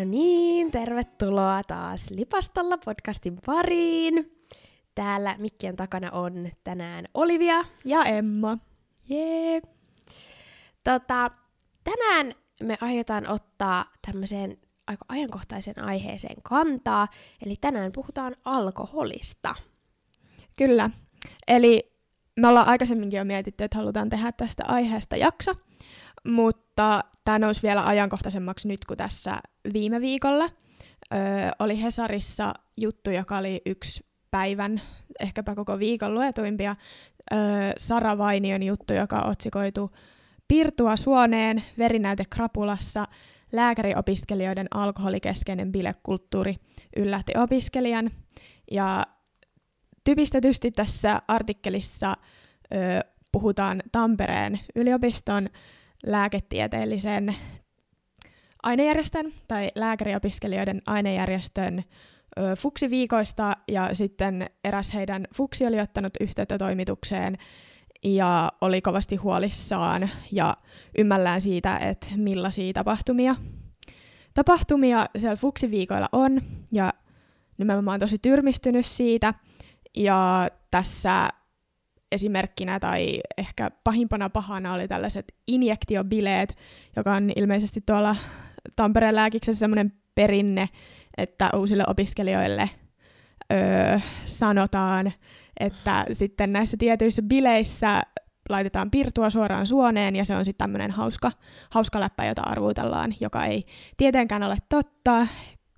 No niin, tervetuloa taas Lipastolla podcastin pariin. Täällä mikkien takana on tänään Olivia. Ja Emma. Jee. Tota, tänään me aiotaan ottaa tämmöiseen aika ajankohtaisen aiheeseen kantaa, eli tänään puhutaan alkoholista. Kyllä. Eli me ollaan aikaisemminkin jo mietitty, että halutaan tehdä tästä aiheesta jakso, mutta tämä nousi vielä ajankohtaisemmaksi nyt, kuin tässä viime viikolla. Öö, oli Hesarissa juttu, joka oli yksi päivän, ehkäpä koko viikon luetuimpia. Öö, Sara Vainion juttu, joka otsikoitu Pirtua suoneen, verinäyte krapulassa, lääkäriopiskelijoiden alkoholikeskeinen bilekulttuuri yllätti opiskelijan. Ja typistetysti tässä artikkelissa ö, puhutaan Tampereen yliopiston lääketieteellisen ainejärjestön tai lääkäriopiskelijoiden ainejärjestön fuksiviikoista ja sitten eräs heidän fuksi oli ottanut yhteyttä toimitukseen ja oli kovasti huolissaan ja ymmällään siitä, että millaisia tapahtumia, tapahtumia siellä fuksiviikoilla on. Ja nimenomaan tosi tyrmistynyt siitä. Ja tässä esimerkkinä tai ehkä pahimpana pahana oli tällaiset injektiobileet, joka on ilmeisesti tuolla Tampereen lääkiksessä semmoinen perinne, että uusille opiskelijoille öö, sanotaan, että sitten näissä tietyissä bileissä laitetaan pirtua suoraan suoneen, ja se on sitten tämmöinen hauska, hauska läppä, jota arvuutellaan, joka ei tietenkään ole totta.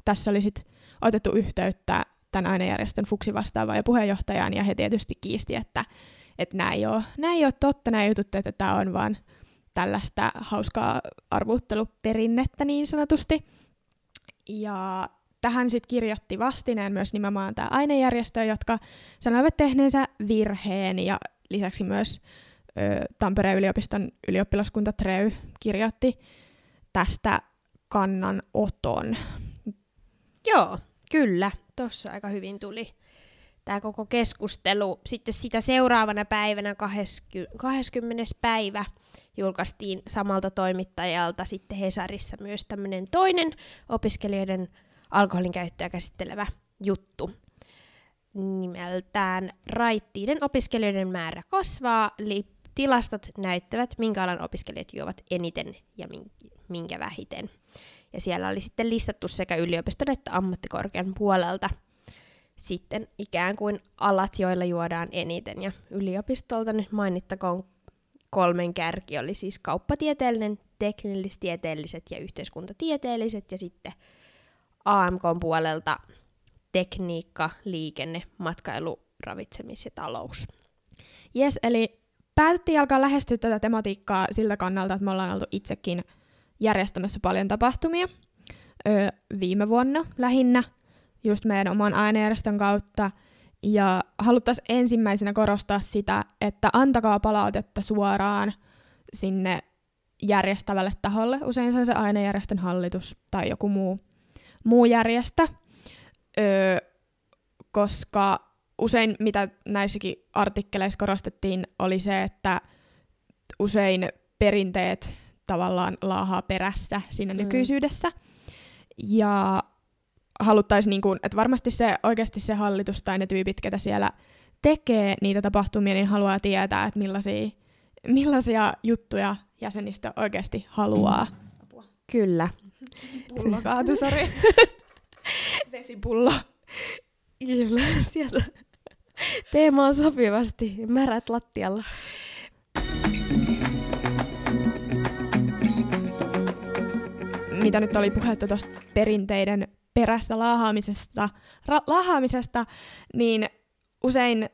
Tässä oli sitten otettu yhteyttä tämän ainejärjestön fuksi vastaavaan ja puheenjohtajaan, ja he tietysti kiisti, että, että nämä ei ole, nämä ei ole totta, nämä jutut, että tämä on vaan tällaista hauskaa arvuutteluperinnettä niin sanotusti. Ja tähän sitten kirjoitti vastineen myös nimenomaan tämä ainejärjestö, jotka sanoivat tehneensä virheen ja lisäksi myös ö, Tampereen yliopiston ylioppilaskunta Treu kirjoitti tästä kannanoton. Joo, kyllä. Tuossa aika hyvin tuli tämä koko keskustelu. Sitten sitä seuraavana päivänä, 20. 20. päivä, julkaistiin samalta toimittajalta sitten Hesarissa myös tämmöinen toinen opiskelijoiden alkoholin käyttöä käsittelevä juttu nimeltään Raittiiden opiskelijoiden määrä kasvaa, eli tilastot näyttävät, minkä alan opiskelijat juovat eniten ja minkä vähiten. Ja siellä oli sitten listattu sekä yliopiston että ammattikorkean puolelta sitten ikään kuin alat, joilla juodaan eniten. Ja yliopistolta nyt mainittakoon kolmen kärki oli siis kauppatieteellinen, teknillistieteelliset ja yhteiskuntatieteelliset ja sitten AMK puolelta tekniikka, liikenne, matkailu, ravitsemis ja talous. Yes, eli päätettiin alkaa lähestyä tätä tematiikkaa siltä kannalta, että me ollaan oltu itsekin järjestämässä paljon tapahtumia öö, viime vuonna lähinnä, just meidän oman ainejärjestön kautta. Ja haluttaisiin ensimmäisenä korostaa sitä, että antakaa palautetta suoraan sinne järjestävälle taholle. Usein se on se ainejärjestön hallitus tai joku muu muu järjestö, öö, koska usein mitä näissäkin artikkeleissa korostettiin oli se, että usein perinteet tavallaan laahaa perässä siinä mm. nykyisyydessä. Ja haluttaisiin, niin kuin, että varmasti se oikeasti se hallitus tai ne tyypit, ketä siellä tekee niitä tapahtumia, niin haluaa tietää, että millaisia, millaisia juttuja jäsenistö oikeasti haluaa. Kyllä. Pullo kaatu, sori. Vesipullo. Kyllä, sieltä teema on sopivasti märät lattialla. Mitä nyt oli puhetta tuosta perinteiden perässä laahaamisesta, ra- laahaamisesta, niin usein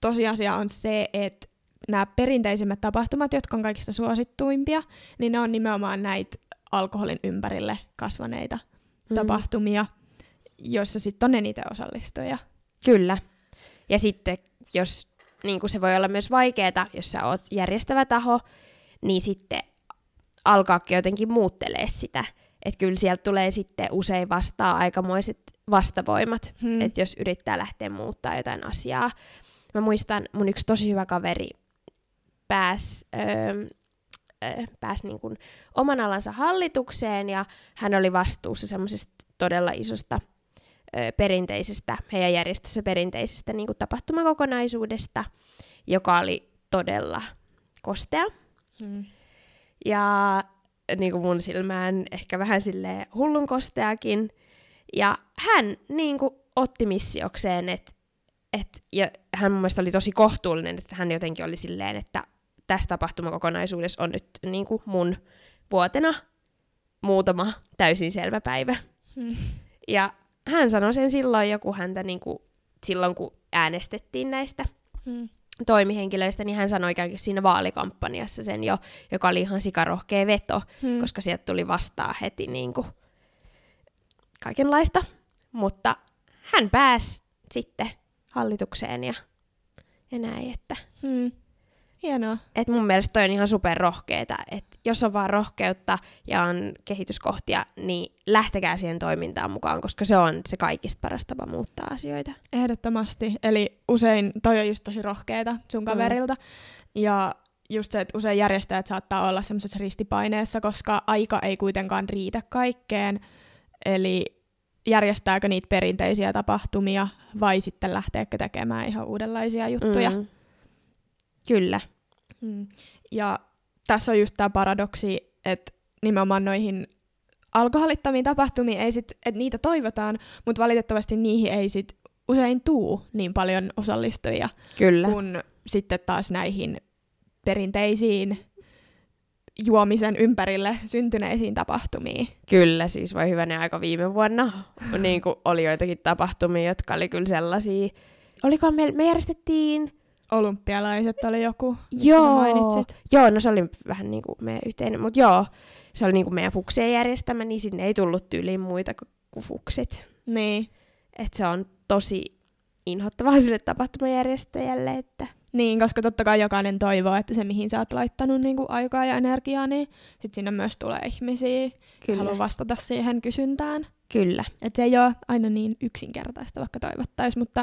tosiasia on se, että nämä perinteisimmät tapahtumat, jotka on kaikista suosittuimpia, niin ne on nimenomaan näitä alkoholin ympärille kasvaneita mm. tapahtumia, joissa sitten on eniten osallistujia. Kyllä. Ja sitten, jos niin kuin se voi olla myös vaikeaa, jos sä oot järjestävä taho, niin sitten alkaakin jotenkin muuttelee sitä. Että kyllä sieltä tulee sitten usein vastaa aikamoiset vastavoimat, hmm. että jos yrittää lähteä muuttaa jotain asiaa. Mä muistan, mun yksi tosi hyvä kaveri pääsi öö, äh, pääsi niin kuin oman alansa hallitukseen ja hän oli vastuussa semmoisesta todella isosta ö, perinteisestä, heidän järjestössä perinteisestä niin kuin tapahtumakokonaisuudesta, joka oli todella kostea. Mm. Ja niin kuin mun silmään ehkä vähän sille hullun kosteakin. Ja hän niin kuin, otti missiokseen, että et, ja hän mun mielestä oli tosi kohtuullinen, että hän jotenkin oli silleen, että tässä tapahtumakokonaisuudessa on nyt niin kuin mun vuotena muutama täysin selvä päivä. Mm. Ja hän sanoi sen silloin joku häntä niin kuin, silloin, kun äänestettiin näistä Mm. Toimihenkilöistä, niin hän sanoi ikään kuin siinä vaalikampanjassa sen jo, joka oli ihan sikarohkea veto, Mm. koska sieltä tuli vastaan heti niin kuin kaikenlaista. Mutta hän pääsi sitten hallitukseen ja, ja näin, että Mm. Hienoa. et mun mielestä toi on ihan superrohkeeta, että jos on vaan rohkeutta ja on kehityskohtia, niin lähtekää siihen toimintaan mukaan, koska se on se kaikista paras tapa muuttaa asioita. Ehdottomasti. Eli usein toi on just tosi rohkeeta sun kaverilta. Ja just se, että usein järjestäjät saattaa olla semmoisessa ristipaineessa, koska aika ei kuitenkaan riitä kaikkeen. Eli järjestääkö niitä perinteisiä tapahtumia vai sitten lähteekö tekemään ihan uudenlaisia juttuja. Mm. Kyllä. Mm. Ja tässä on just tämä paradoksi, että nimenomaan noihin alkoholittomiin tapahtumiin ei sit, että niitä toivotaan, mutta valitettavasti niihin ei sit usein tuu niin paljon osallistujia, Kyllä. kun sitten taas näihin perinteisiin juomisen ympärille syntyneisiin tapahtumiin. Kyllä, siis voi hyvänen aika viime vuonna niin kuin oli joitakin tapahtumia, jotka oli kyllä sellaisia. Oliko me, me järjestettiin... Olympialaiset oli joku, Joo, mainitsit. joo, no se oli vähän niin kuin meidän yhteinen, mutta joo, se oli niin kuin meidän fuksien järjestämä, niin sinne ei tullut tyyliin muita kuin, fuksit. Niin. Että se on tosi inhottavaa sille tapahtumajärjestäjälle, että Niin, koska totta kai jokainen toivoo, että se mihin sä oot laittanut niin kuin aikaa ja energiaa, niin sit sinne myös tulee ihmisiä, kyllä, haluaa vastata siihen kysyntään. kyllä. Et se ei ole aina niin yksinkertaista, vaikka toivottaisiin, mutta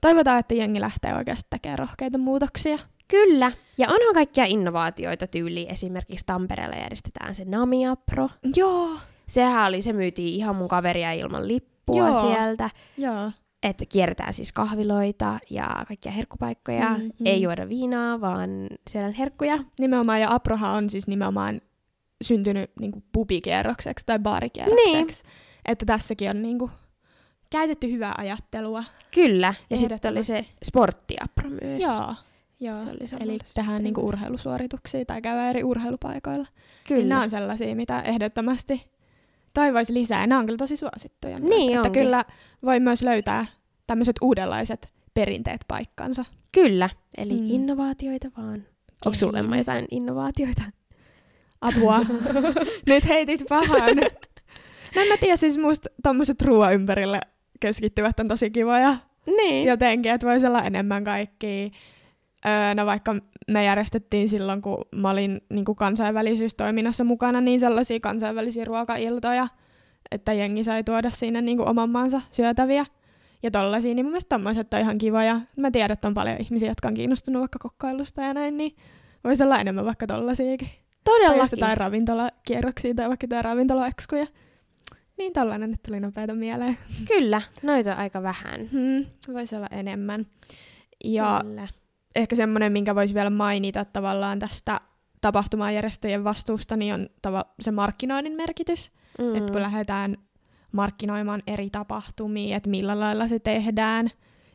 toivotaan, että jengi lähtee oikeasti tekemään rohkeita muutoksia. Kyllä. Ja onhan kaikkia innovaatioita tyyli. Esimerkiksi Tampereella järjestetään se Namia Pro. Joo. Sehän oli, se myytiin ihan mun kaveria ilman lippua Joo. sieltä. Joo. Että kierretään siis kahviloita ja kaikkia herkkupaikkoja. Mm, Mm, mm. Ei juoda viinaa, vaan syödään herkkuja. Nimenomaan, ja Aproha on siis nimenomaan syntynyt niin kuin pubikierrokseksi tai baarikierrokseksi. Että tässäkin on niin kuin, käytetty hyvää ajattelua. Kyllä. Ja sitten oli se sporttiapro myös. Joo. Joo. Se oli Eli niin kuin systeemillä. urheilusuorituksia tai käydään eri urheilupaikoilla. Kyllä. Nämä on sellaisia, mitä ehdottomasti toivoisi lisää. Nämä on kyllä tosi suosittuja. myös, Niin että onkin. kyllä voi myös löytää tämmöiset uudenlaiset perinteet paikkansa. Kyllä. Eli Mm. innovaatioita vaan. Onko sulle jotain innovaatioita? Apua. Nyt heitit pahan. no en mä tiedä, siis musta tommoset ruoan ympärille keskittyvät on tosi kivoja Niin. jotenkin, että voisi olla enemmän kaikkia. Öö, no vaikka me järjestettiin silloin, kun mä olin niin kuin kansainvälisyystoiminnassa mukana, niin sellaisia kansainvälisiä ruokailtoja, että jengi sai tuoda sinne niin kuin oman maansa syötäviä. Ja tollasia, niin mun mielestä tommoset on ihan kivoja. Mä tiedän, että on paljon ihmisiä, jotka on kiinnostunut vaikka kokkailusta ja näin, niin voisi olla enemmän vaikka tollasiakin. Tai Todellakin. jotain ravintolakierroksia tai vaikka jotain ravintolaekskuja. Niin tollanen nyt tuli nopeita mieleen. Kyllä. Noita on aika vähän. Hmm, voisi olla enemmän. Ja Kyllä. ehkä semmoinen, minkä voisi vielä mainita tavallaan tästä tapahtumajärjestäjien vastuusta, niin on tava- se markkinoinnin merkitys. Mm. Että kun lähdetään markkinoimaan eri tapahtumia, että millä lailla se tehdään,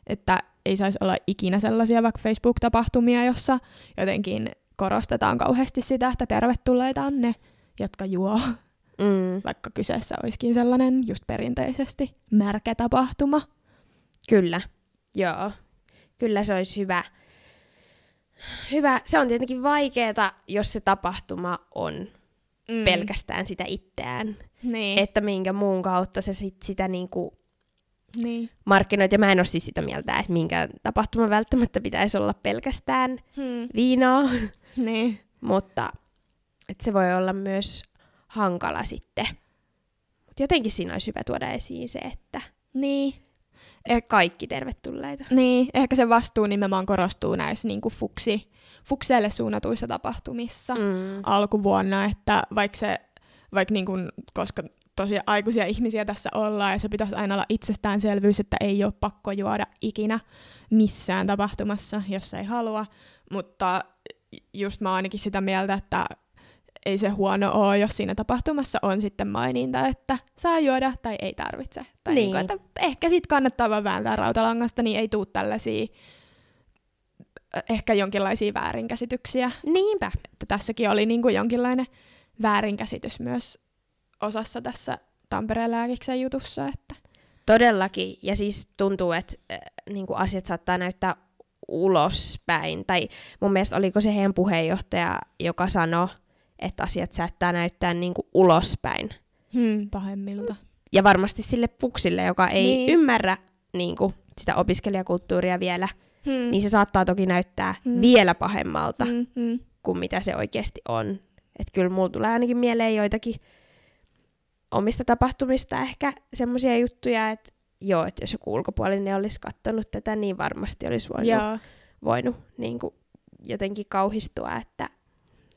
että ei saisi olla ikinä sellaisia vaikka Facebook-tapahtumia, jossa jotenkin korostetaan kauheasti sitä, että tervetulleita on ne, jotka juo, Mm. vaikka kyseessä olisikin sellainen just perinteisesti märkä tapahtuma. Kyllä. Joo. Kyllä se olisi hyvä. Hyvä. Se on tietenkin vaikeeta, jos se tapahtuma on mm. pelkästään sitä itseään. Niin. Että minkä muun kautta se sit sitä niinku niin. markkinoit. Ja mä en ole siis sitä mieltä, että minkä tapahtuma välttämättä pitäisi olla pelkästään Hmm. viinaa. Niin. Mutta että se voi olla myös hankala sitten. Mutta jotenkin siinä olisi hyvä tuoda esiin se, että Niin. Et kaikki tervetulleita. Niin, ehkä se vastuu nimenomaan korostuu näissä niin kuin fuksi, fukseille suunnatuissa tapahtumissa Mm. alkuvuonna, että vaikka se, vaikka niin kuin, koska tosiaan aikuisia ihmisiä tässä ollaan ja se pitäisi aina olla itsestäänselvyys, että ei ole pakko juoda ikinä missään tapahtumassa, jos ei halua, mutta just mä ainakin sitä mieltä, että ei se huono ole, jos siinä tapahtumassa on sitten maininta, että saa juoda tai ei tarvitse. Tai Niin. niin. Kuin, että ehkä sitten kannattaa vaan vääntää rautalangasta, niin ei tule tällaisia ehkä jonkinlaisia väärinkäsityksiä. Niinpä. Että tässäkin oli niin kuin jonkinlainen väärinkäsitys myös osassa tässä Tampereen lääkiksen jutussa. Että. Todellakin. Ja siis tuntuu, että äh, niin kuin asiat saattaa näyttää ulospäin. Tai mun mielestä oliko se heidän puheenjohtaja, joka sanoi, että asiat saattaa näyttää niin kuin ulospäin. Hmm, pahemmilta. Ja varmasti sille puksille, joka ei Niin. ymmärrä niin kuin, sitä opiskelijakulttuuria vielä, Hmm. niin se saattaa toki näyttää Mm. vielä pahemmalta Hmm, hmm. kuin mitä se oikeasti on. Että kyllä mulla tulee ainakin mieleen joitakin omista tapahtumista ehkä semmoisia juttuja, että joo, että jos joku ulkopuolinen olisi katsonut tätä, niin varmasti olisi voinut, Joo. voinut niin kuin, jotenkin kauhistua, että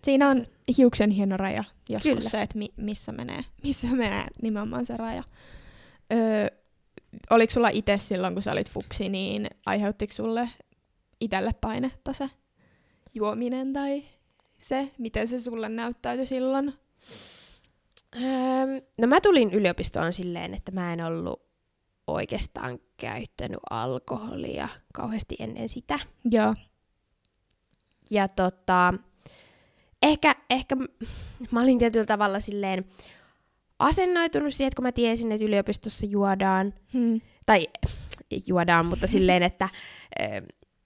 Siinä on hiuksen hieno raja joskus Kyllä. Se, että mi- missä, menee, missä menee nimenomaan se raja. Öö, oliko sulla itse silloin, kun sä olit fuksi, niin aiheuttiko sulle itselle painetta se juominen tai se, miten se sulle näyttäytyi silloin? öö, no mä tulin yliopistoon silleen, että mä en ollut oikeastaan käyttänyt alkoholia kauheasti ennen sitä. Joo. Ja tota, ehkä, ehkä mä olin tietyllä tavalla silleen asennoitunut siihen, että kun mä tiesin, että yliopistossa juodaan, Hmm. tai juodaan, mutta silleen, että ö,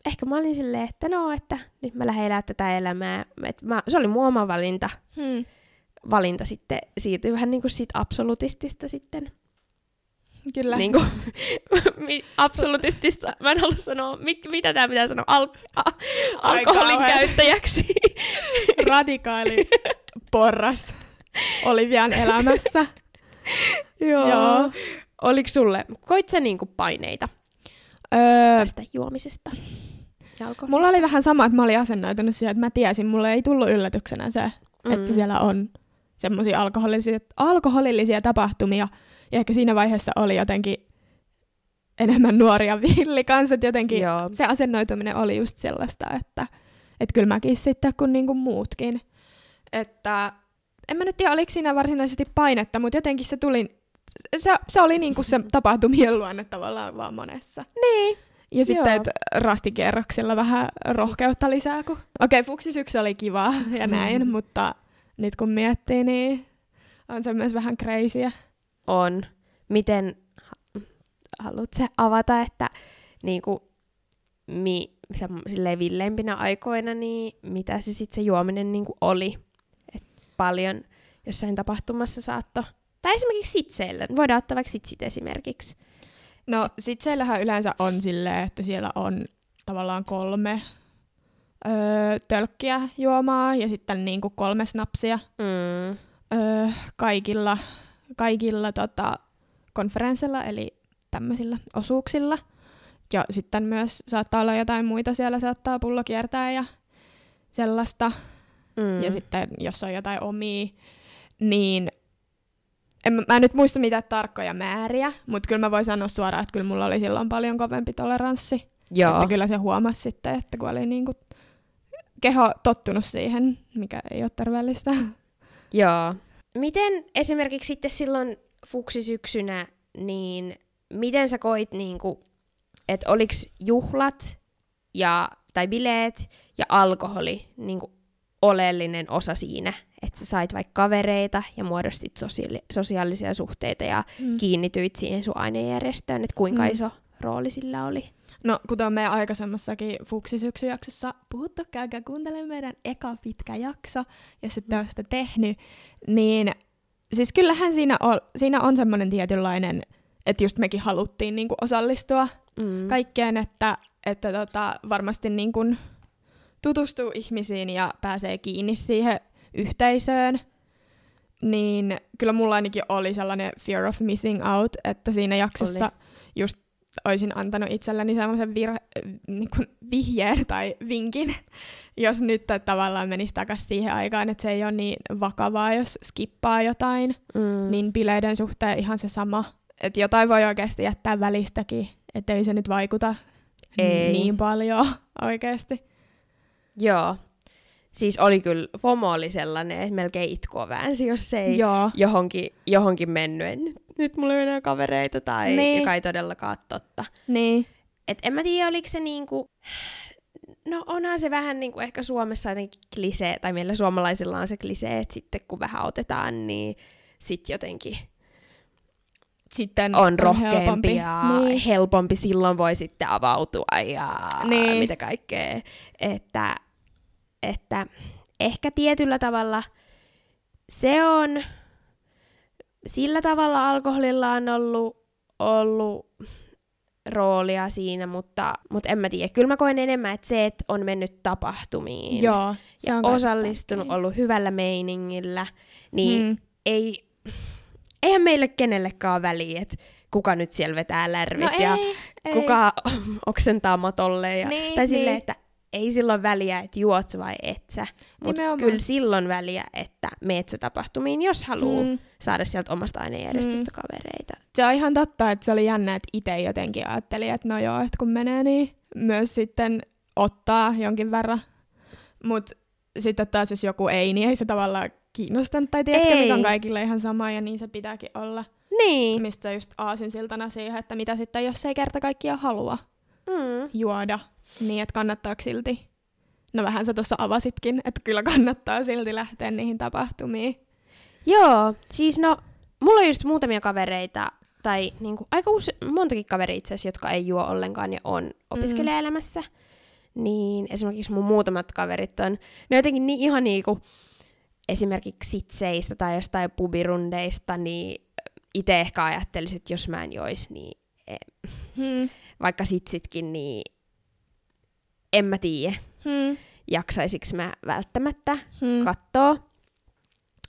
ehkä mä olin silleen, että no, että nyt mä lähden elää tätä elämää. Et mä, se oli mun oma valinta. Hmm. Valinta sitten siirtyi vähän niin kuin siitä absolutistista sitten. Kyllä. Niin kuin, absolutistista, mä en halua sanoa, mit, mitä tää pitää sanoa, al- a- alkoholin kauhean. käyttäjäksi. Radikaali porras Olivian elämässä. Joo. Joo. Oliko sulle, koit sä niinku paineita Öö, tästä juomisesta? Mulla oli vähän sama, että mä olin asennoitunut siihen, että mä tiesin, mulle ei tullut yllätyksenä se, mm. että siellä on semmoisia alkoholillisia, alkoholillisia tapahtumia. Ja ehkä siinä vaiheessa oli jotenkin enemmän nuoria villi kanssa, että jotenkin Joo. se asennoituminen oli just sellaista, että, että kyllä mäkin sitten kuin niinku muutkin. Että en mä nyt tiedä, oliko siinä varsinaisesti painetta, mutta jotenkin se tuli, se, se oli niinku se tapahtumien luonne tavallaan vaan monessa. Niin. Ja sitten, että rastikerroksilla vähän rohkeutta lisää. Kun... Okei, okay, fuksisyksy oli kiva ja näin, mutta nyt kun miettii, niin on se myös vähän crazyä. On. Miten, haluatko avata, että niinku, mi, se, silleen villeimpinä aikoina, niin mitä se sitten se juominen niinku oli? Et paljon jossain tapahtumassa saatto. Tai esimerkiksi sitseillä. Voidaan ottaa vaikka sitsit esimerkiksi. No sit siellähän yleensä on silleen, että siellä on tavallaan kolme öö, tölkkiä juomaa ja sitten niinku kolme snapsia Mm. öö, kaikilla, kaikilla tota, konferensseilla, eli tämmöisillä osuuksilla. Ja sitten myös saattaa olla jotain muita, siellä saattaa pullo kiertää ja sellaista. Mm. Ja sitten jos on jotain omia, niin en, mä- en nyt muista mitään tarkkoja määriä, mutta kyllä mä voin sanoa suoraan, että kyllä mulla oli silloin paljon kovempi toleranssi. Joo. Että kyllä se huomasi sitten, että kun oli niinku keho tottunut siihen, mikä ei ole terveellistä. Joo. Miten esimerkiksi sitten silloin fuksisyksynä, niin miten sä koit, niinku, että oliks juhlat ja, tai bileet ja alkoholi niinku, oleellinen osa siinä, että sä sait vaikka kavereita ja muodostit sosiaali- sosiaalisia suhteita ja Mm. kiinnityit siihen sun ainejärjestöön, että kuinka Mm. iso rooli sillä oli? No, kuten on meidän aikaisemmassakin Fuksisyksyjaksossa puhuttu, käykää kuuntelemaan meidän eka pitkä jakso, jos ette ole sitä tehnyt, niin siis kyllähän siinä on, siinä on semmoinen tietynlainen, että just mekin haluttiin niinku osallistua Mm. kaikkeen, että, että tota, varmasti niinku tutustuu ihmisiin ja pääsee kiinni siihen yhteisöön, niin kyllä mulla ainakin oli sellainen fear of missing out, että siinä jaksossa Oli. just olisin antanut itselleni sellaisen vir- niin kuin vihjeen tai vinkin, jos nyt tavallaan menisi takaisin siihen aikaan, että se ei ole niin vakavaa, jos skippaa jotain, Mm. niin bileiden suhteen ihan se sama. Että jotain voi oikeasti jättää välistäkin, ettei se nyt vaikuta Ei. niin paljon oikeasti. Joo. Siis oli kyllä, FOMO oli sellainen, että melkein itkua väänsi, jos se ei Joo. johonkin, johonkin mennyt. Nyt, nyt mulla ei ole enää kavereita tai Niin. joka ei todellakaan ole totta. Niin. Et en mä tiedä, oliko se niinku... No onhan se vähän niinku ehkä Suomessa jotenkin klisee, tai meillä suomalaisilla on se klisee, että sitten kun vähän otetaan, niin sit jotenkin Sitten on rohkeampi helpompi. ja Niin. helpompi, silloin voi sitten avautua ja Niin. mitä kaikkea. Että, että ehkä tietyllä tavalla se on, sillä tavalla alkoholilla on ollut, ollut roolia siinä, mutta, mutta en mä tiedä. Kyllä mä koen enemmän, että se, että on mennyt tapahtumiin Joo. Se ja osallistunut, ollut hyvällä meiningillä, niin Mm. ei, eihän meille kenellekään väliä, että kuka nyt siellä vetää lärvit No ja ei, ei. kuka oksentaa matolle. Ja, Niin, tai silleen, niin. että ei silloin väliä, että juot vai et sä. Mutta kyllä silloin väliä, että meet sä tapahtumiin, jos haluaa Mm. saada sieltä omasta ainejärjestöstä kavereita. Se on ihan totta, että se oli jännä, että itse jotenkin ajattelin, että no joo, että kun menee, niin myös sitten ottaa jonkin verran. Mutta sitten taas jos joku ei, niin ei se tavallaan kiinnostanut. Tai tiedätkö, Ei. mikä on kaikille ihan sama ja niin se pitääkin olla. Niin. Mistä just aasinsiltana siihen, että mitä sitten, jos ei kerta kaikkiaan halua Mm. juoda, niin että kannattaako silti. No vähän sä tuossa avasitkin, että kyllä kannattaa silti lähteä niihin tapahtumiin. Joo, siis no, mulla on just muutamia kavereita, tai niinku, aika use- montakin kaveria itse asiassa, jotka ei juo ollenkaan ja on opiskelijaelämässä. Niin esimerkiksi mun muutamat kaverit on, ne jotenkin niin ihan niinku, esimerkiksi sitseistä tai jostain pubirundeista, niin itse ehkä ajattelisin, että jos mä en jois, niin Hmm. vaikka sitsitkin, niin en mä tiedä, Hmm. jaksaisiks mä välttämättä Hmm. kattoo.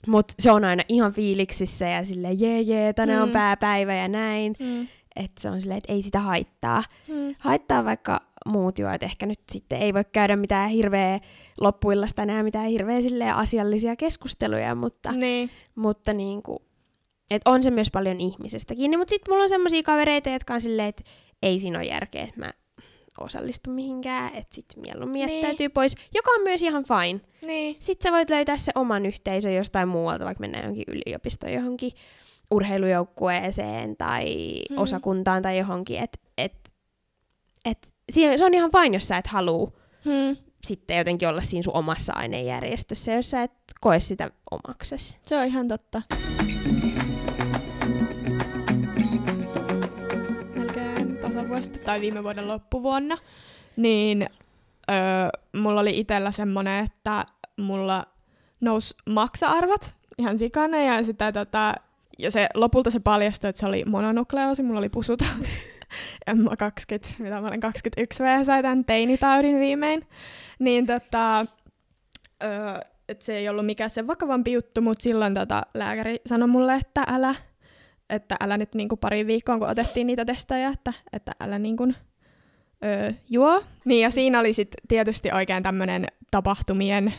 Mut se on aina ihan fiiliksissä ja silleen jee jee, tänään on Mm. pääpäivä ja näin. Hmm. Että se on silleen, että ei sitä haittaa. Hmm. Haittaa vaikka muut juo, että ehkä nyt sitten ei voi käydä mitään hirveä loppuillasta enää mitään hirveä silleen asiallisia keskusteluja, mutta, Niin. mutta niinku, et on se myös paljon ihmisestä kiinni. Mutta sitten mulla on semmoisia kavereita, jotka on silleen, että ei siinä ole järkeä, että mä osallistu mihinkään, että sit mieluummin Niin. jättäytyy pois, joka on myös ihan fine. Niin. Sitten sä voit löytää se oman yhteisön jostain muualta, vaikka mennään johonkin yliopistoon, johonkin urheilujoukkueeseen tai Mm. mm. osakuntaan tai johonkin. Et, et, et, siinä, se on ihan fine, jos sä et halua Hmm. sitten jotenkin olla siinä sun omassa ainejärjestössä, jos sä et koe sitä omaksesi. Se on ihan totta. Tasavuosta tai viime vuoden loppuvuonna, niin öö, mulla oli itsellä semmonen, että mulla nousi maksa-arvot ihan sikana ja sitä tota, ja se, lopulta se paljastui, että se oli mononukleoosi, mulla oli pusutauti. En mä 20, mitä mä olen 21 V, sai tämän teinitaudin viimein. Niin tota, öö, että se ei ollut mikään se vakavampi juttu, mutta silloin tota, lääkäri sanoi mulle, että älä, että älä nyt niinku pari viikkoa, kun otettiin niitä testejä, että, että älä niinku, öö, juo. Niin ja siinä oli sitten tietysti oikein tämmöinen tapahtumien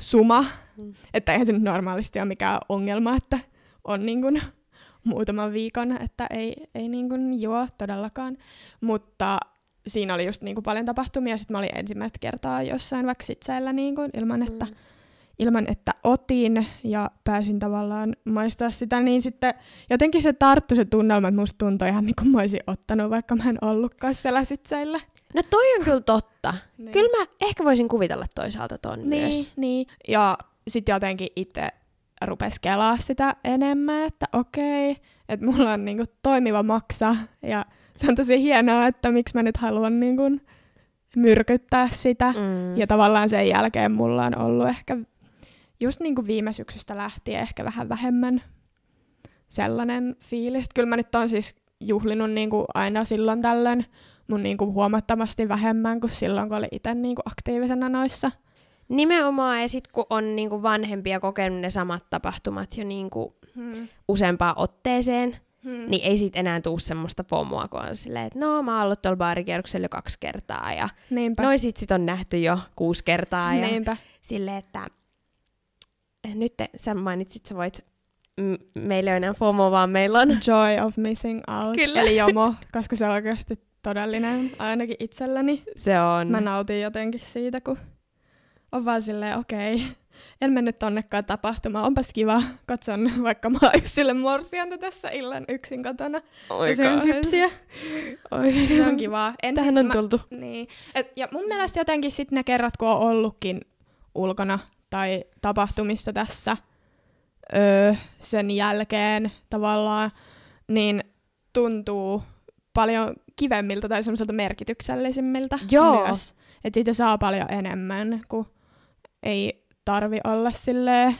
suma, Mm. että eihän se nyt normaalisti ole mikään ongelma, että on niinku muutaman viikon, että ei, ei niinku juo todellakaan. Mutta siinä oli just niinku paljon tapahtumia, sitten mä olin ensimmäistä kertaa jossain vaikka sitseillä niinku, ilman, että Mm. Ilman, että otin ja pääsin tavallaan maistaa sitä, niin sitten jotenkin se tarttu se tunnelma, että musta tuntui ihan niin kuin mä olisin ottanut, vaikka mä en ollutkaan siellä sitseillä. No toi on kyllä totta. Niin. Kyllä mä ehkä voisin kuvitella toisaalta ton niin, myös. niin. Ja sitten jotenkin itse rupesi kelaa sitä enemmän, että okei, että mulla on niinku toimiva maksa ja se on tosi hienoa, että miksi mä nyt haluan niinku myrkyttää sitä. Mm. Ja tavallaan sen jälkeen mulla on ollut ehkä just niin kuin viime syksystä lähtien ehkä vähän vähemmän sellainen fiilis. Kyllä mä nyt on siis juhlinut niin kuin aina silloin tällöin mun niin kuin huomattavasti vähemmän kuin silloin, kun oli itse niin kuin aktiivisena noissa. Nimenomaan, ja sitten kun on niinku vanhempia kokenut ne samat tapahtumat jo niinku Hmm. useampaan otteeseen, Hmm. niin ei siitä enää tuu semmoista pomoa, kun on silleen, että no mä oon ollut tuolla baarikierroksella jo kaksi kertaa ja Niinpä. noi sit, sit on nähty jo kuusi kertaa ja Niinpä. silleen, että nyt te, sä mainitsit, sä voit, m- meillä ei ole enää FOMO, vaan meillä on Joy of missing out. Kyllä. Eli jomo, koska se on oikeasti todellinen, ainakin itselläni. se on, Mä nautin jotenkin siitä, kun on vaan silleen, okei, en mennyt tonnekaan tapahtumaan, onpas kiva, katson vaikka mä oon sille morsianta tässä illan yksin kotona. Oi Ja syön kauhean. sipsiä. Oi. Se on kivaa. En Tähän siis on mä- tultu. Niin. Et, ja mun mielestä jotenkin sit ne kerrat, kun on ollutkin ulkona tai tapahtumissa tässä öö, sen jälkeen tavallaan, niin tuntuu paljon kivemmiltä tai semmoiselta merkityksellisimmiltä Joo. myös. Että siitä saa paljon enemmän, kun ei tarvi olla silleen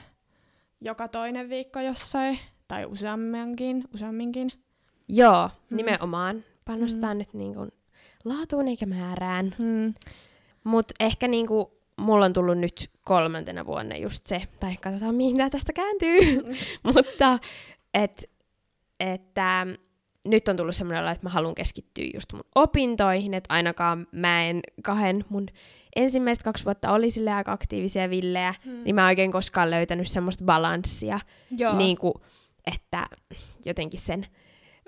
joka toinen viikko jossain, tai useamminkin, useamminkin. Joo, Mm. nimenomaan. Panostaa nyt niinku laatuun eikä määrään. Hmm. Mutta ehkä niinku, mulla on tullut nyt kolmantena vuonna just se, tai katsotaan mihin tää tästä kääntyy, mutta et, että nyt on tullut semmoinen olo, että mä haluan keskittyä just mun opintoihin, että ainakaan mä en kahden mun ensimmäiset kaksi vuotta oli sille aika aktiivisia ja villejä, Hmm. niin mä en oikein koskaan löytänyt semmoista balanssia, Joo. niin kuin, että jotenkin sen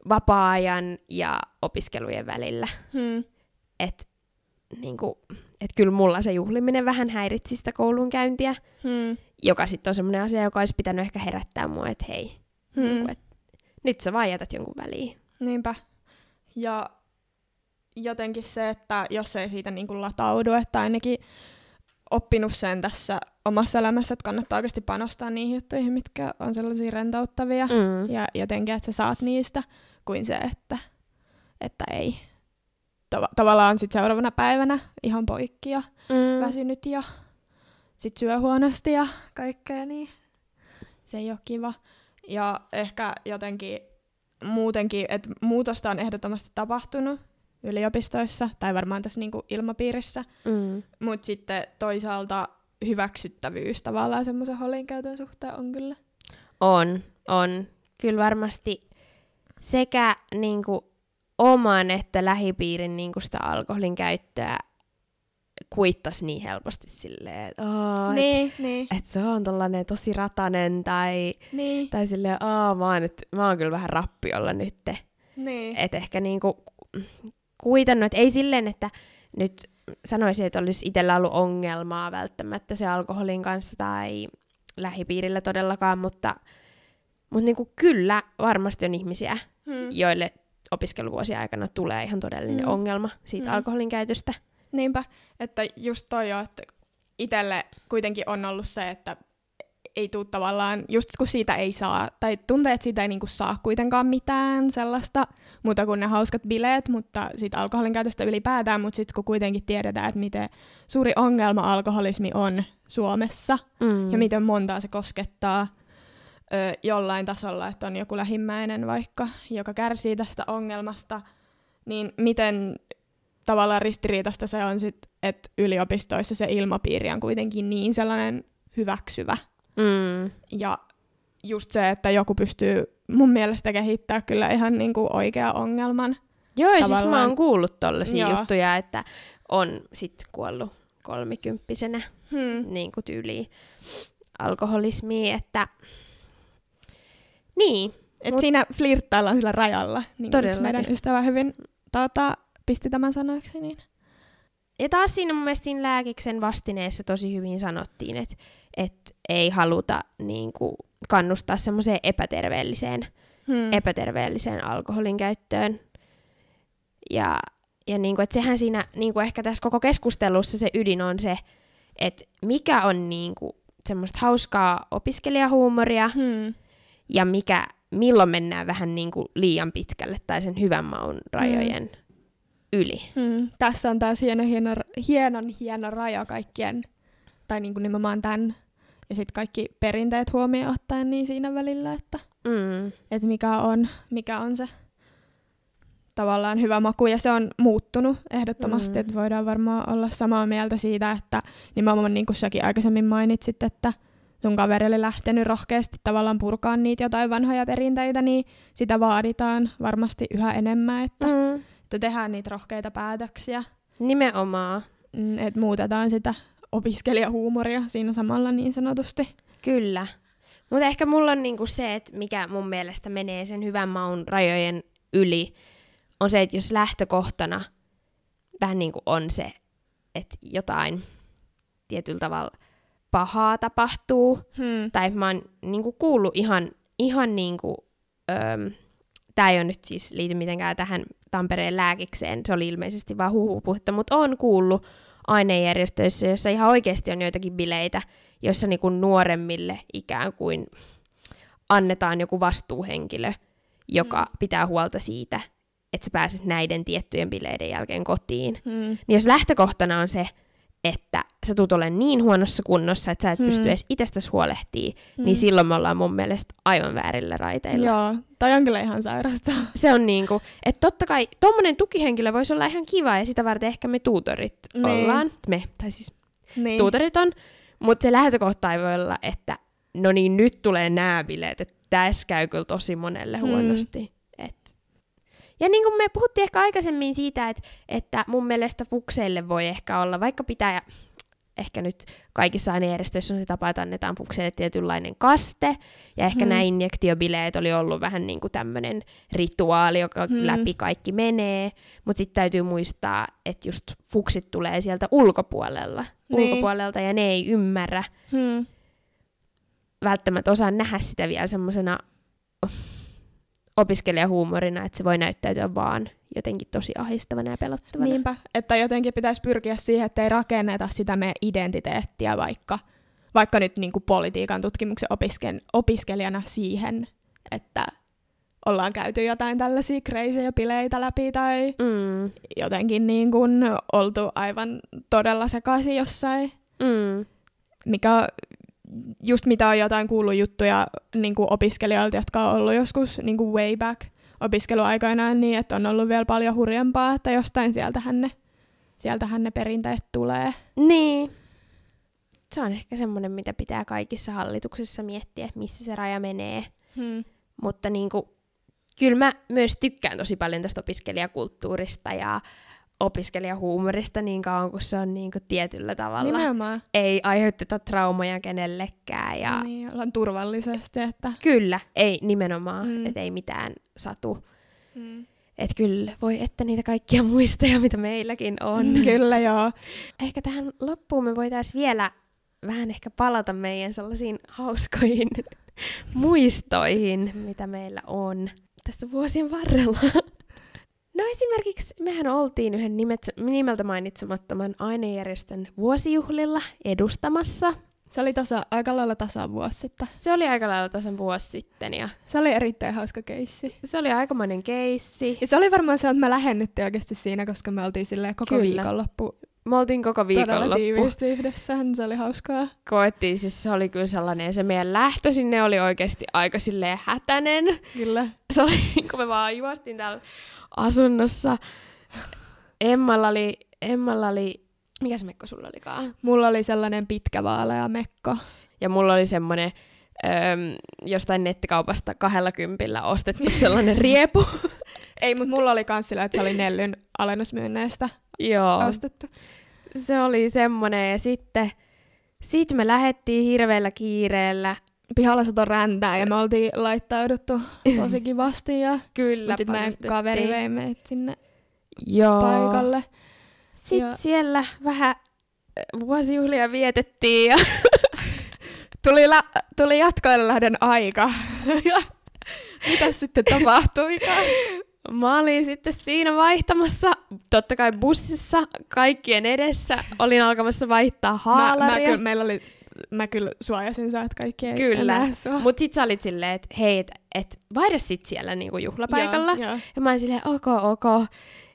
vapaa-ajan ja opiskelujen välillä. Hmm. Että niinku, et kyllä mulla se juhliminen vähän häiritsi sitä koulunkäyntiä, Hmm. joka sitten on semmoinen asia, joka olisi pitänyt ehkä herättää mua, että hei, Hmm. niinku, et nyt sä vaan jätät jonkun väliin. Niinpä. Ja jotenkin se, että jos ei siitä niin kuin lataudu, että ainakin oppinut sen tässä omassa elämässä, että kannattaa oikeasti panostaa niihin juttuihin, mitkä on sellaisia rentouttavia. Mm. Ja jotenkin, että sä saat niistä, kuin se, että, että ei. Tav- tavallaan sit seuraavana päivänä ihan poikki ja Mm. väsynyt ja sit syö huonosti ja kaikkea, niin se ei ole kiva. Ja ehkä jotenkin muutenkin, että muutosta on ehdottomasti tapahtunut yliopistoissa, tai varmaan tässä niinku ilmapiirissä, Mm. mutta sitten toisaalta hyväksyttävyys tavallaan semmoisen holin käytön suhteen on kyllä. On, on. Kyllä varmasti sekä niinku oman että lähipiirin niinku sitä alkoholin käyttöä kuittasi niin helposti silleen, että oh, et, Niin, niin, et se on tollanen tosi ratanen tai, niin, tai silleen, aa mä oon, nyt, mä oon kyllä vähän rappiolla nytte. niin. Et ehkä niinku kuitannut, että ei silleen, että nyt sanoisin, että olisi itsellä ollut ongelmaa välttämättä se alkoholin kanssa tai lähipiirillä todellakaan, mutta, mutta niinku kyllä varmasti on ihmisiä, Hmm. joille opiskeluvuosien aikana tulee ihan todellinen Mm. ongelma siitä Mm. alkoholin käytöstä. Niinpä, että just toi jo, että itselle kuitenkin on ollut se, että ei tuu tavallaan, just kun siitä ei saa, tai tuntee, että siitä ei niinku saa kuitenkaan mitään sellaista, muuta kuin ne hauskat bileet, mutta siitä alkoholin käytöstä ylipäätään, mutta sitten kun kuitenkin tiedetään, että miten suuri ongelma alkoholismi on Suomessa, Mm. ja miten montaa se koskettaa ö, jollain tasolla, että on joku lähimmäinen vaikka, joka kärsii tästä ongelmasta, niin miten tavallaan ristiriitasta se on sit, että yliopistoissa se ilmapiiri on kuitenkin niin sellainen hyväksyvä. Mm. Ja just se, että joku pystyy mun mielestä kehittämään kyllä ihan niinku oikea ongelman. Joo, ja siis mä oon kuullut tollasia Joo. juttuja, että on sit kuollut kolmikymppisenä Hmm. niin kuin tyyliin alkoholismiin, että niin, Et Mut- siinä flirttaillaan sillä rajalla. Niin Todellakin. meidän ystävä hyvin tota, pisti tämän sanoiksi. Niin. Ja taas siinä mun mielestä siinä lääkiksen vastineessa tosi hyvin sanottiin, että et ei haluta niin kuin, kannustaa semmoiseen epäterveelliseen, Hmm. epäterveelliseen alkoholin käyttöön. Ja, ja niin kuin, että sehän siinä niin kuin ehkä tässä koko keskustelussa se ydin on se, että mikä on niin kuin, semmoista hauskaa opiskelijahuumoria Hmm. Ja mikä, milloin mennään vähän niin kuin liian pitkälle tai sen hyvän maun rajojen yli. Hmm. Tässä on taas hieno, hieno, hienon hieno raja kaikkien, tai niin kuin nimenomaan tämän, ja sitten kaikki perinteet huomioon ottaen niin siinä välillä, että, Mm. että mikä, on, mikä on se tavallaan hyvä maku, ja se on muuttunut ehdottomasti, Mm. että voidaan varmaan olla samaa mieltä siitä, että nimenomaan niin kuin säkin aikaisemmin mainitsit, että sun kaveri oli lähtenyt rohkeasti tavallaan purkaa niitä jotain vanhoja perinteitä, niin sitä vaaditaan varmasti yhä enemmän, että, Mm. että tehdään niitä rohkeita päätöksiä, Nimenomaan. mm, että muutetaan sitä opiskelijahuumoria siinä samalla niin sanotusti. Kyllä. Mutta ehkä mulla on niinku se, että mikä mun mielestä menee sen hyvän maun rajojen yli, on se, että jos lähtökohtana vähän niin kuin on se, että jotain tietyllä tavalla pahaa tapahtuu, Hmm. tai mä oon niinku kuullut ihan, ihan niinku, öm, tää ei ole nyt siis liity mitenkään tähän Tampereen lääkikseen, se oli ilmeisesti vaan huhupuhetta, mutta on kuullut ainejärjestöissä, jossa ihan oikeasti on joitakin bileitä, joissa niinku nuoremmille ikään kuin annetaan joku vastuuhenkilö, joka Mm. pitää huolta siitä, että sä pääset näiden tiettyjen bileiden jälkeen kotiin. Hmm. Niin jos lähtökohtana on se, että sä tulet olemaan niin huonossa kunnossa, että sä et Hmm. pysty edes itsestäsi huolehtii, Hmm. niin silloin me ollaan mun mielestä aivan väärillä raiteilla. Joo, toi on kyllä ihan sairasta. Se on niinku, että totta kai tommonen tukihenkilö voisi olla ihan kiva ja sitä varten ehkä me tuutorit Niin. ollaan. Me, tai siis Niin. tuutorit on, mutta se lähtökohta ei voi olla, että no niin nyt tulee nämä bileet, että tässä käy kyllä tosi monelle Hmm. huonosti. Et. Ja niin kuin me puhuttiin ehkä aikaisemmin siitä, että, että mun mielestä fukseille voi ehkä olla, vaikka pitää, ehkä nyt kaikissa ainejärjestöissä on se tapa, että annetaan fukseille tietynlainen kaste, ja ehkä Hmm. nämä injektiobileet oli ollut vähän niin kuin tämmöinen rituaali, joka Hmm. läpi kaikki menee, mutta sitten täytyy muistaa, että just fuksit tulee sieltä ulkopuolella, Niin. ulkopuolelta, ja ne ei ymmärrä, Hmm. välttämättä osaa nähdä sitä vielä semmoisena opiskelijahuumorina, että se voi näyttäytyä vaan jotenkin tosi ahistavana ja pelottavana. Niinpä, että jotenkin pitäisi pyrkiä siihen, että ei rakenneta sitä meidän identiteettiä vaikka, vaikka nyt niin kuin politiikan tutkimuksen opisken, opiskelijana siihen, että ollaan käyty jotain tällaisia crazyja bileitä läpi tai Mm, jotenkin niin kuin oltu aivan todella sekaisin jossain, mm, mikä just mitä on jotain kuullut juttuja niin kuin opiskelijoilta, jotka on ollut joskus niin kuin way back opiskeluaikoinaan niin, että on ollut vielä paljon hurjempaa, että jostain sieltähän ne, sieltähän ne perinteet tulee. niin. Se on ehkä semmoinen, mitä pitää kaikissa hallituksissa miettiä, missä se raja menee. Hmm. Mutta niin kuin, kyllä mä myös tykkään tosi paljon tästä opiskelijakulttuurista ja opiskelijahuumorista niin kauan, kun se on niin kuin tietyllä tavalla. Nimenomaan. Ei aiheuteta traumoja kenellekään. Ja Niin, ollaan turvallisesti, että... Kyllä, ei nimenomaan, Mm. mm. että ei mitään satu. Mm. Että kyllä, voi että niitä kaikkia muistoja, mitä meilläkin on. Kyllä joo. Ehkä tähän loppuun me voitaisiin vielä vähän ehkä palata meidän sellaisiin hauskoihin muistoihin, mitä meillä on tässä vuosien varrella. No esimerkiksi mehän oltiin yhden nimet, nimeltä mainitsemattoman ainejärjestön vuosijuhlilla edustamassa. Se oli tasa, aika lailla tasan vuosi sitten. Se oli aika lailla tasan vuosi sitten ja Se oli erittäin hauska keissi. se oli aikamoinen keissi. Ja se oli varmaan se, että me lähennettiin oikeasti siinä, koska me oltiin silleen koko Kyllä. viikonloppu Me oltiin koko todella viikonloppu. tiiviisti yhdessä. Se oli hauskaa. Koettiin, siis se oli kyllä sellainen, se meidän lähtö sinne oli oikeasti aika silleen hätänen. Kyllä. Se oli, kun me vaan juostiin täällä asunnossa. Emmalla oli, Emmalla oli, mikä se mekko sulla olikaan? Mulla oli sellainen pitkä vaalea mekko. Ja mulla oli semmonen öö, jostain nettikaupasta kahdella kympillä ostettu sellainen riepu. Ei, mutta mulla oli kans sillä, että se oli Nellyn alennusmyynneistä Joo, ostettu. se oli semmonen. Ja sitten sit me lähettiin hirveällä kiireellä. Pihalla sato räntää ja me oltiin laittauduttu tosi kivasti. Ja... Kyllä, Mutta sitten meidän kaveri vei meidät sinne Joo. paikalle. Sitten Ja- siellä vähän äh, vuosijuhlia vietettiin ja Tuli, la- tuli jatkoille lähdön aika. ja mitäs sitten tapahtui? mä olin sitten siinä vaihtamassa, totta kai bussissa, kaikkien edessä. Olin alkamassa vaihtaa Mä, mä, haalaria. kyllä, meillä oli, mä kyllä suojasin sä, että kaikki ei Kyllä. Mut sit sä olit silleen, että hei, et, et vaihda sit siellä niinku juhlapaikalla. Joo, joo. Ja mä olin silleen, ok, ok.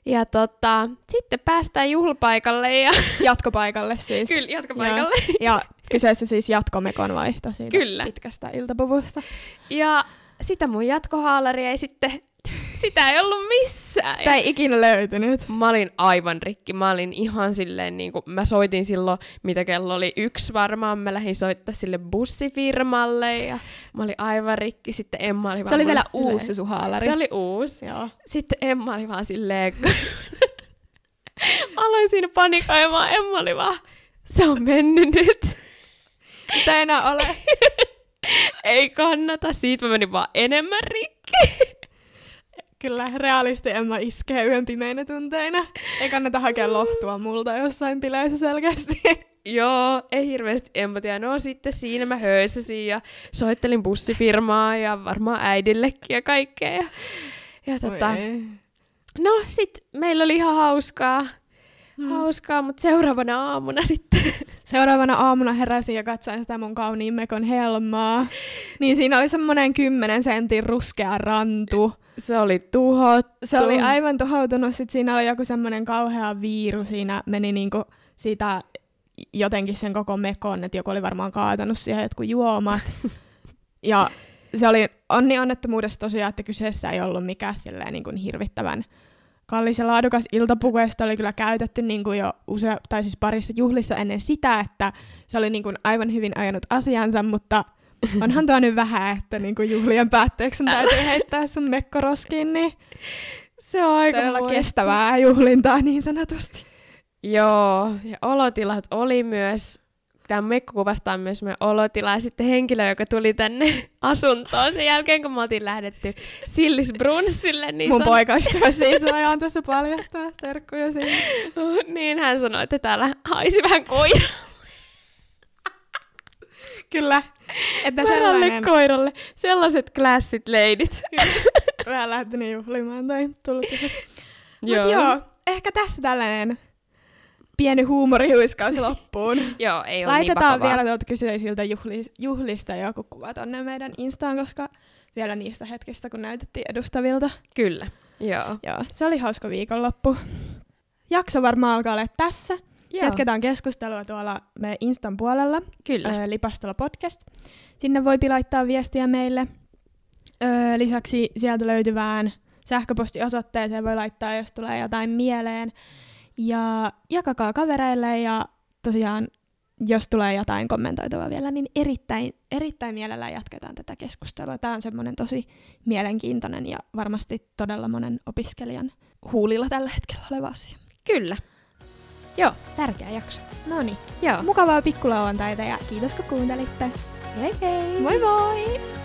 Ja tota, sitten päästään juhlapaikalle ja Jatkopaikalle siis. kyllä jatkopaikalle. Ja kyseessä siis jatkomekon vaihto siitä Kyllä. pitkästä iltapuvusta. Ja sitä mun jatkohaalari ei sitten Sitä ei ollut missään. Sitä ei ikinä löytynyt. Mä olin aivan rikki. Mä olin ihan silleen, niin kuin, mä soitin silloin, mitä kello oli yksi varmaan. Mä lähdin soittaa sille bussifirmalle ja mä olin aivan rikki. Sitten Emma oli vaan Se oli vielä silleen- uusi se sun haalari. Se oli uusi. Joo. Sitten Emma oli vaan silleen, aloin siinä panikoimaan. Emma oli vaan, se on mennyt nyt. Sitä ei enää ole. ei kannata. Siitä mä menin vaan enemmän rikki. Kyllä, realisti Emma iskee yön pimeinä tunteina. Ei kannata hakea lohtua multa jossain bileissä selkeästi. Joo, ei hirveästi empatia. No sitten siinä mä höysäsin ja soittelin bussifirmaa ja varmaan äidillekin ja kaikkea. Ja, ja tota, no sit meillä oli ihan hauskaa. Mm. Hauskaa, mutta seuraavana aamuna sitten. Seuraavana aamuna heräsin ja katsoin sitä mun kauniin mekon helmaa. Niin siinä oli semmonen 10 sentin ruskea rantu. Se oli tuhottu. Se oli aivan tuhoutunut. Sitten siinä oli joku semmonen kauhea viiru. Siinä meni niinku siitä jotenkin sen koko mekon, että joku oli varmaan kaatanut siihen jotkut juomat. ja se oli onni onnettomuudessa tosiaan, että kyseessä ei ollut mikään silleen niin kuin hirvittävän kallis ja laadukas iltapuku, ja sitä oli kyllä käytetty niin kuin jo usea, tai siis parissa juhlissa ennen sitä, että se oli niin kuin aivan hyvin ajanut asiansa, mutta onhan tuo nyt vähän, että niin kuin juhlien päätteeksi sun täytyy heittää sun mekko roskiin, niin Se on aika todella kestävää juhlintaa niin sanotusti. Joo, ja olotilat oli myös, tämä Mekko kuvastaa myös meidän olotilaa, ja sitten henkilö, joka tuli tänne asuntoon sen jälkeen, kun me oltiin lähdetty Sillisbrunssille, niin, Mun san- poikaystävä siis mä aion tässä paljastaa terkkuja sinne. niin hän sanoi, että täällä haisi vähän koira Kyllä, että värälle sellainen koiralle. Sellaiset klassit leidit. vähän lähtenyt juhlimaan tai tullut. Mut joo, ehkä tässä tällainen pieni huumorihuiskaus loppuun. joo, ei ole Laitetaan niin vielä tuolta kyseisiltä juhli, juhlista joku kuva tonne meidän Instaan, koska vielä niistä hetkistä, kun näytettiin edustavilta. Kyllä, joo. Joo, se oli hauska viikonloppu. Jakso varmaan alkaa olla tässä. joo. Jatketaan keskustelua tuolla meidän Instan puolella. Kyllä. Öö, Lipastola podcast. Sinne voi laittaa viestiä meille. Öö, lisäksi sieltä löytyvään sähköpostiosoitteeseen voi laittaa, jos tulee jotain mieleen. Ja jakakaa kavereille ja tosiaan, jos tulee jotain kommentoitavaa vielä, niin erittäin, erittäin mielellään jatketaan tätä keskustelua. Tämä on semmoinen tosi mielenkiintoinen ja varmasti todella monen opiskelijan huulilla tällä hetkellä oleva asia. Kyllä. Joo, tärkeä jakso. No niin, Joo. mukavaa pikkulauantaita ja kiitos kun kuuntelitte. Hei hei! Moi moi!